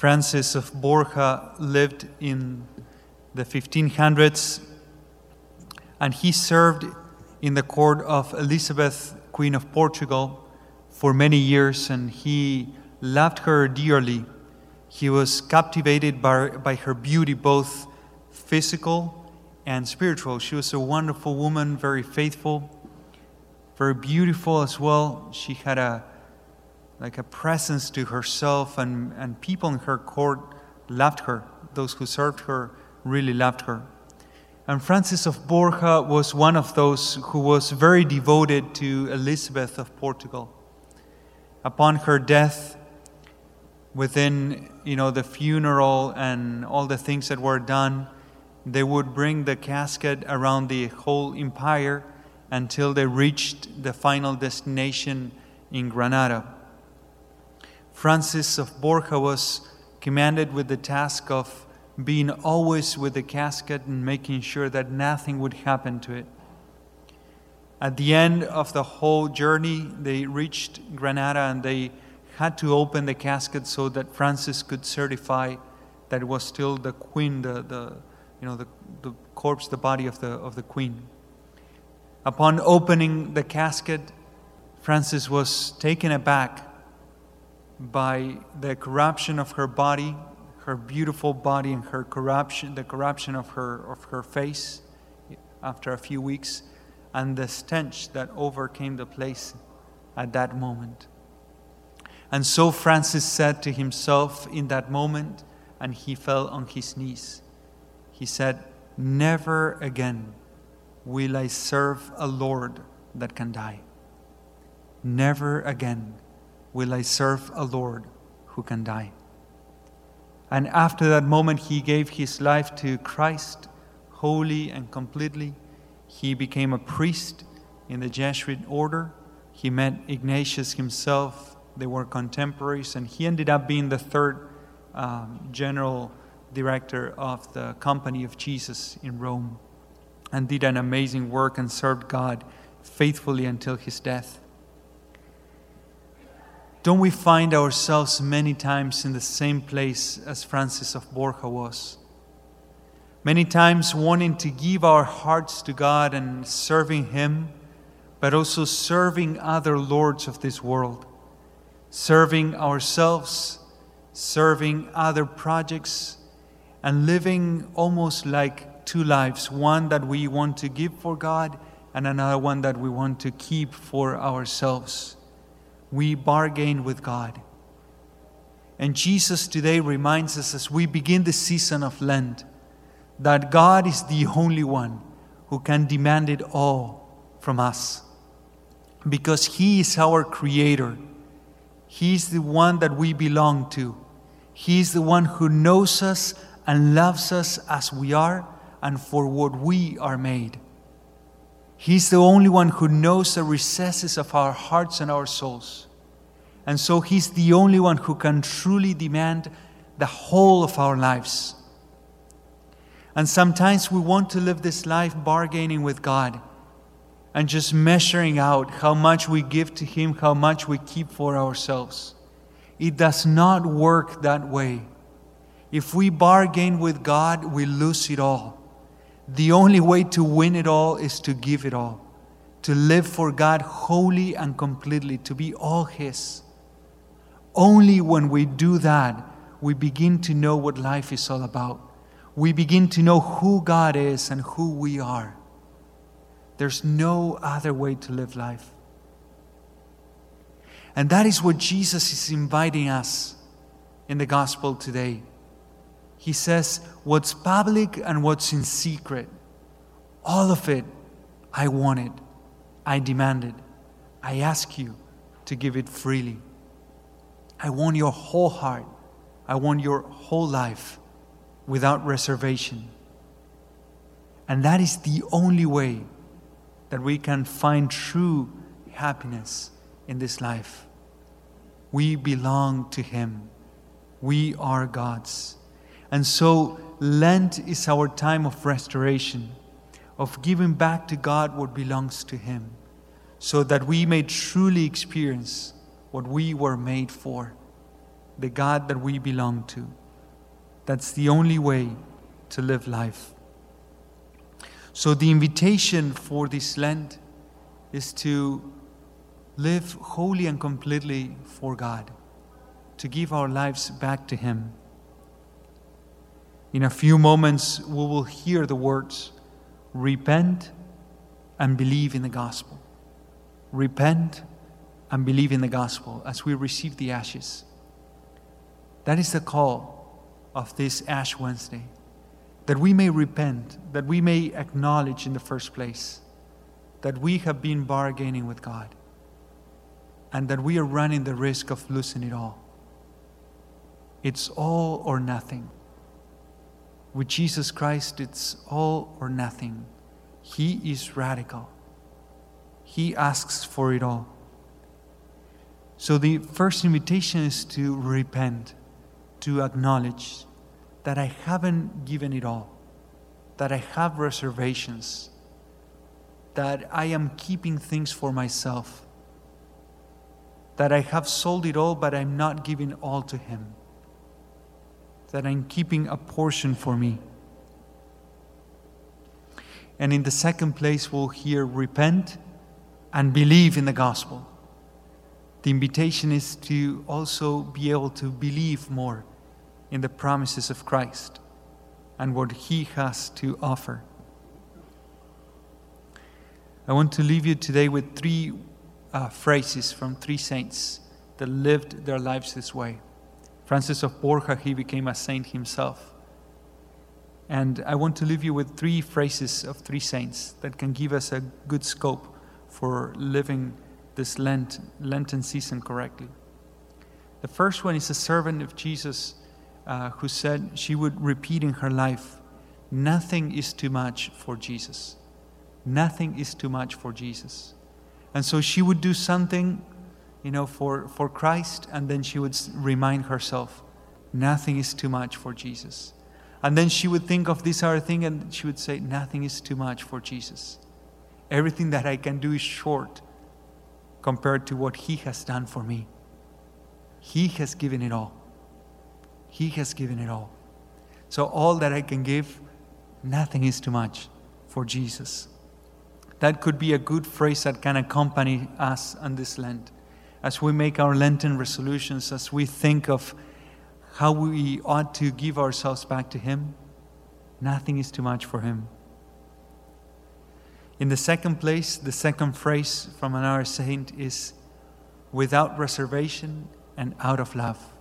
Francis of Borja lived in the 1500s and he served in the court of Elizabeth, Queen of Portugal, for many years and he loved her dearly. He was captivated by, by her beauty, both physical and spiritual. She was a wonderful woman, very faithful, very beautiful as well. She had a like a presence to herself, and, and people in her court loved her. Those who served her really loved her. And Francis of Borja was one of those who was very devoted to Elizabeth of Portugal. Upon her death, within you know the funeral and all the things that were done, they would bring the casket around the whole empire until they reached the final destination in Granada. Francis of Borja was commanded with the task of being always with the casket and making sure that nothing would happen to it. At the end of the whole journey, they reached Granada and they had to open the casket so that Francis could certify that it was still the queen, the, the, you know, the, the corpse, the body of the, of the queen. Upon opening the casket, Francis was taken aback by the corruption of her body, her beautiful body, and her corruption, the corruption of her, of her face after a few weeks, and the stench that overcame the place at that moment. And so Francis said to himself in that moment, and he fell on his knees. He said, Never again will I serve a Lord that can die. Never again will I serve a Lord who can die. And after that moment, he gave his life to Christ wholly and completely. He became a priest in the Jesuit order. He met Ignatius himself. They were contemporaries, and he ended up being the third um, general director of the Company of Jesus in Rome and did an amazing work and served God faithfully until his death. Don't we find ourselves many times in the same place as Francis of Borja was? Many times wanting to give our hearts to God and serving Him, but also serving other lords of this world, serving ourselves, serving other projects, and living almost like two lives. One that we want to give for God, and another one that we want to keep for ourselves we bargain with God. And Jesus today reminds us as we begin the season of Lent that God is the only one who can demand it all from us. Because He is our Creator, He is the one that we belong to. He is the one who knows us and loves us as we are and for what we are made. He's the only one who knows the recesses of our hearts and our souls. And so He's the only one who can truly demand the whole of our lives. And sometimes we want to live this life bargaining with God and just measuring out how much we give to Him, how much we keep for ourselves. It does not work that way. If we bargain with God, we lose it all. The only way to win it all is to give it all, to live for God wholly and completely, to be all His. Only when we do that, we begin to know what life is all about. We begin to know who God is and who we are. There's no other way to live life. And that is what Jesus is inviting us in the gospel today. He says, What's public and what's in secret, all of it, I want it. I demand it. I ask you to give it freely. I want your whole heart. I want your whole life without reservation. And that is the only way that we can find true happiness in this life. We belong to Him, we are God's. And so, Lent is our time of restoration, of giving back to God what belongs to Him, so that we may truly experience what we were made for the God that we belong to. That's the only way to live life. So, the invitation for this Lent is to live wholly and completely for God, to give our lives back to Him. In a few moments, we will hear the words repent and believe in the gospel. Repent and believe in the gospel as we receive the ashes. That is the call of this Ash Wednesday that we may repent, that we may acknowledge in the first place that we have been bargaining with God and that we are running the risk of losing it all. It's all or nothing. With Jesus Christ, it's all or nothing. He is radical, He asks for it all. So, the first invitation is to repent, to acknowledge that I haven't given it all, that I have reservations, that I am keeping things for myself, that I have sold it all, but I'm not giving all to Him, that I'm keeping a portion for me. And in the second place, we'll hear repent and believe in the gospel. The invitation is to also be able to believe more in the promises of Christ and what He has to offer. I want to leave you today with three uh, phrases from three saints that lived their lives this way. Francis of Borja, he became a saint himself. And I want to leave you with three phrases of three saints that can give us a good scope for living this Lent, Lenten season correctly. The first one is a servant of Jesus uh, who said she would repeat in her life nothing is too much for Jesus. Nothing is too much for Jesus. And so she would do something, you know, for, for Christ, and then she would remind herself, nothing is too much for Jesus. And then she would think of this other thing and she would say, Nothing is too much for Jesus. Everything that I can do is short compared to what He has done for me. He has given it all. He has given it all. So, all that I can give, nothing is too much for Jesus. That could be a good phrase that can accompany us on this Lent. As we make our Lenten resolutions, as we think of how we ought to give ourselves back to Him, nothing is too much for Him. In the second place, the second phrase from another saint is without reservation and out of love.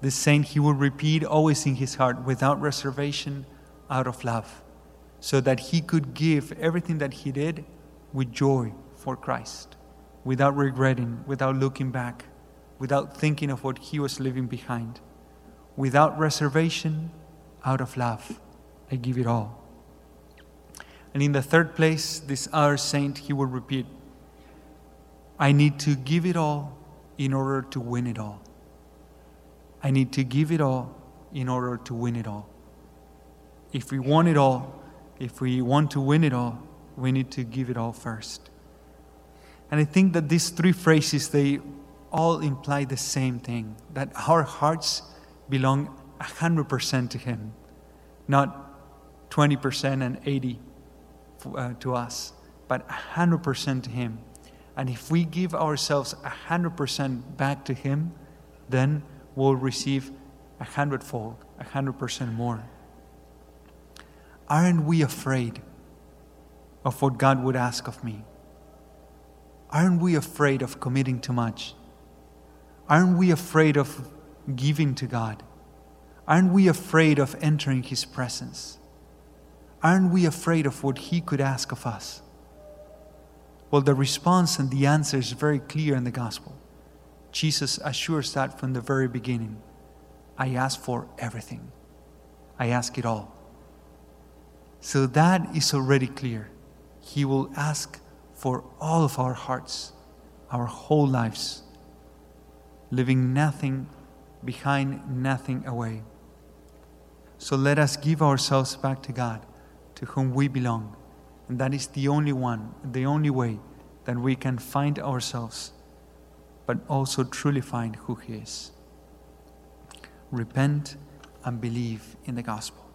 This saint he would repeat always in his heart without reservation, out of love, so that he could give everything that he did with joy for Christ, without regretting, without looking back, without thinking of what he was leaving behind. Without reservation, out of love, I give it all. And in the third place, this other saint, he would repeat, I need to give it all in order to win it all. I need to give it all in order to win it all. If we want it all, if we want to win it all, we need to give it all first. And I think that these three phrases, they all imply the same thing that our hearts belong 100% to Him, not 20% and 80 uh, to us, but 100% to Him. And if we give ourselves 100% back to Him, then we'll receive a hundredfold, hundred percent more. Aren't we afraid of what God would ask of me? Aren't we afraid of committing too much? Aren't we afraid of giving to God? Aren't we afraid of entering His presence? Aren't we afraid of what He could ask of us? Well, the response and the answer is very clear in the gospel. Jesus assures that from the very beginning. I ask for everything, I ask it all. So that is already clear. He will ask for all of our hearts, our whole lives, leaving nothing behind, nothing away. So let us give ourselves back to God, to whom we belong. And that is the only one, the only way that we can find ourselves but also truly find who He is. repent and believe in the gospel.